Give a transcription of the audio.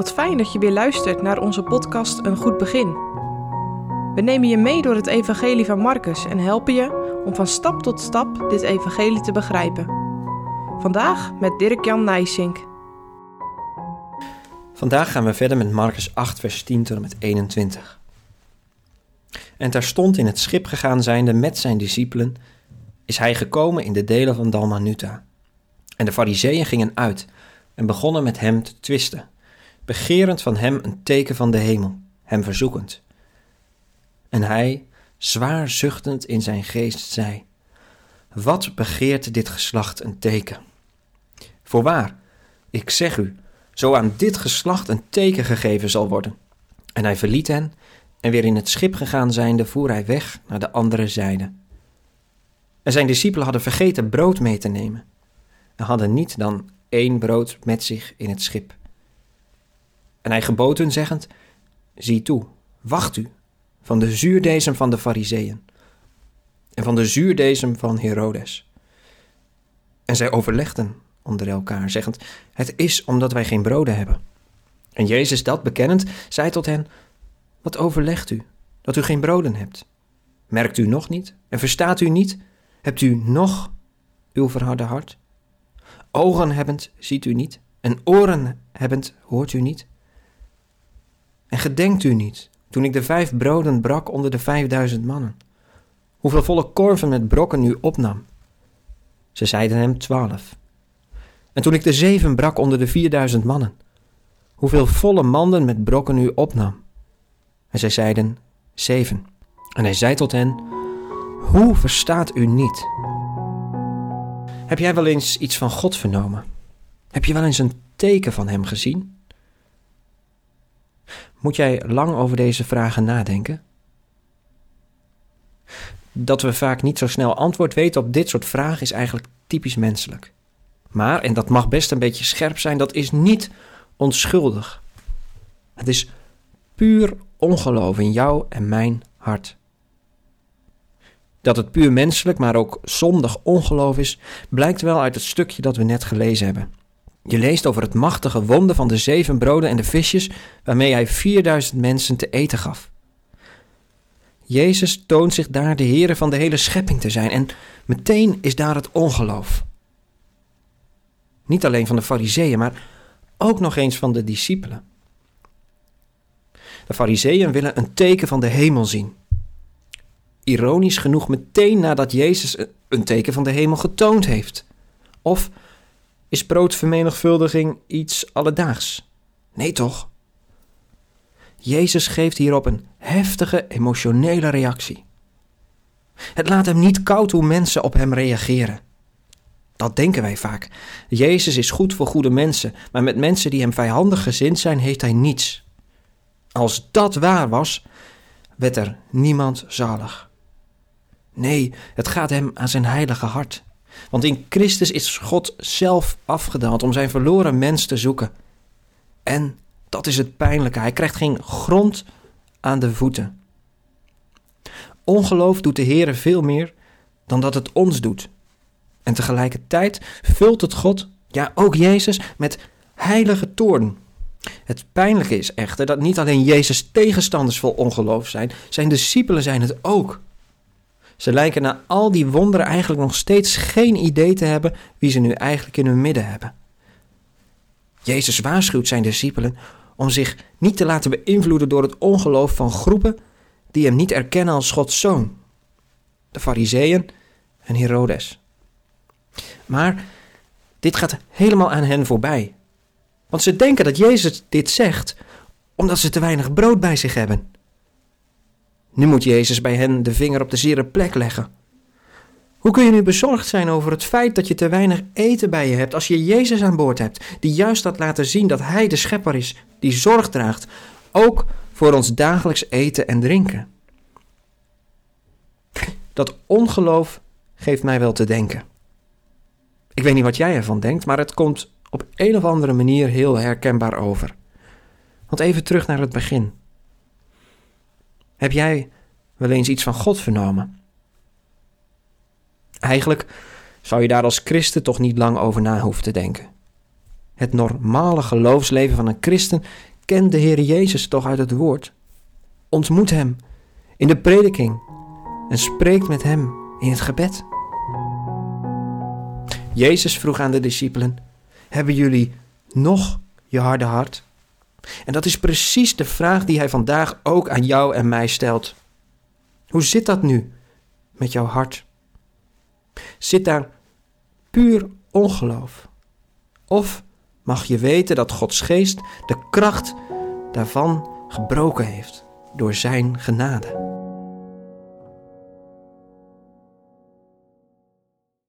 Wat fijn dat je weer luistert naar onze podcast Een Goed Begin. We nemen je mee door het Evangelie van Marcus en helpen je om van stap tot stap dit Evangelie te begrijpen. Vandaag met Dirk-Jan Nijsink. Vandaag gaan we verder met Marcus 8, vers 10 tot en met 21. En terstond in het schip gegaan zijnde met zijn discipelen, is hij gekomen in de delen van Dalmanuta. En de fariseeën gingen uit en begonnen met hem te twisten, begerend van hem een teken van de hemel, hem verzoekend. En hij, zwaar zuchtend in zijn geest, zei: Wat begeert dit geslacht een teken? Voorwaar, ik zeg u, zo aan dit geslacht een teken gegeven zal worden. En hij verliet hen, en weer in het schip gegaan zijnde, voer hij weg naar de andere zijde. En zijn discipelen hadden vergeten brood mee te nemen, en hadden niet dan één brood met zich in het schip. En hij gebood hun zeggend, zie toe, wacht u, van de zuurdezem van de fariseeën, en van de zuurdezem van Herodes. En zij overlegden onder elkaar, zeggend, het is omdat wij geen broden hebben. En Jezus dat bekennend, zei tot hen, wat overlegt u, dat u geen broden hebt? Merkt u nog niet en verstaat u niet? Hebt u nog uw verharde hart? Ogen hebbend ziet u niet en oren hebbend hoort u niet? En gedenkt u niet, toen ik de vijf broden brak onder de vijfduizend mannen, hoeveel volle korven met brokken u opnam? Ze zeiden hem twaalf. En toen ik de zeven brak onder de vierduizend mannen, hoeveel volle manden met brokken u opnam? En zij zeiden zeven. En hij zei tot hen, hoe verstaat u niet? Heb jij wel eens iets van God vernomen? Heb je wel eens een teken van Hem gezien? Moet jij lang over deze vragen nadenken? Dat we vaak niet zo snel antwoord weten op dit soort vragen is eigenlijk typisch menselijk. Maar, en dat mag best een beetje scherp zijn, dat is niet onschuldig. Het is puur ongeloof in jou en mijn hart. Dat het puur menselijk, maar ook zondig ongeloof is, blijkt wel uit het stukje dat we net gelezen hebben. Je leest over het machtige wonder van de zeven broden en de visjes, waarmee hij 4000 mensen te eten gaf. Jezus toont zich daar de Heere van de hele schepping te zijn en meteen is daar het ongeloof. Niet alleen van de fariseeën, maar ook nog eens van de discipelen. De fariseeën willen een teken van de hemel zien ironisch genoeg meteen nadat Jezus een teken van de hemel getoond heeft? Of is broodvermenigvuldiging iets alledaags? Nee toch? Jezus geeft hierop een heftige emotionele reactie. Het laat hem niet koud hoe mensen op hem reageren. Dat denken wij vaak. Jezus is goed voor goede mensen, maar met mensen die hem vijandig gezind zijn, heeft hij niets. Als dat waar was, werd er niemand zalig. Nee, het gaat hem aan zijn heilige hart. Want in Christus is God zelf afgedaald om zijn verloren mens te zoeken. En, dat is het pijnlijke, hij krijgt geen grond aan de voeten. Ongeloof doet de Heer veel meer dan dat het ons doet. En tegelijkertijd vult het God, ja ook Jezus, met heilige toorn. Het pijnlijke is echter dat niet alleen Jezus tegenstanders vol ongeloof zijn, zijn discipelen zijn het ook. Ze lijken na al die wonderen eigenlijk nog steeds geen idee te hebben wie ze nu eigenlijk in hun midden hebben. Jezus waarschuwt zijn discipelen om zich niet te laten beïnvloeden door het ongeloof van groepen die hem niet erkennen als Gods zoon. De Fariseeën en Herodes. Maar dit gaat helemaal aan hen voorbij. Want ze denken dat Jezus dit zegt omdat ze te weinig brood bij zich hebben. Nu moet Jezus bij hen de vinger op de zere plek leggen. Hoe kun je nu bezorgd zijn over het feit dat je te weinig eten bij je hebt als je Jezus aan boord hebt, die juist had laten zien dat Hij de schepper is, die zorg draagt, ook voor ons dagelijks eten en drinken? Dat ongeloof geeft mij wel te denken. Ik weet niet wat jij ervan denkt, maar het komt op een of andere manier heel herkenbaar over. Want even terug naar het begin. Heb jij wel eens iets van God vernomen? Eigenlijk zou je daar als christen toch niet lang over na hoeven te denken. Het normale geloofsleven van een christen kent de Heer Jezus toch uit het woord. Ontmoet Hem in de prediking en spreekt met Hem in het gebed. Jezus vroeg aan de discipelen: Hebben jullie nog je harde hart? En dat is precies de vraag die Hij vandaag ook aan jou en mij stelt. Hoe zit dat nu met jouw hart? Zit daar puur ongeloof? Of mag je weten dat Gods geest de kracht daarvan gebroken heeft door Zijn genade?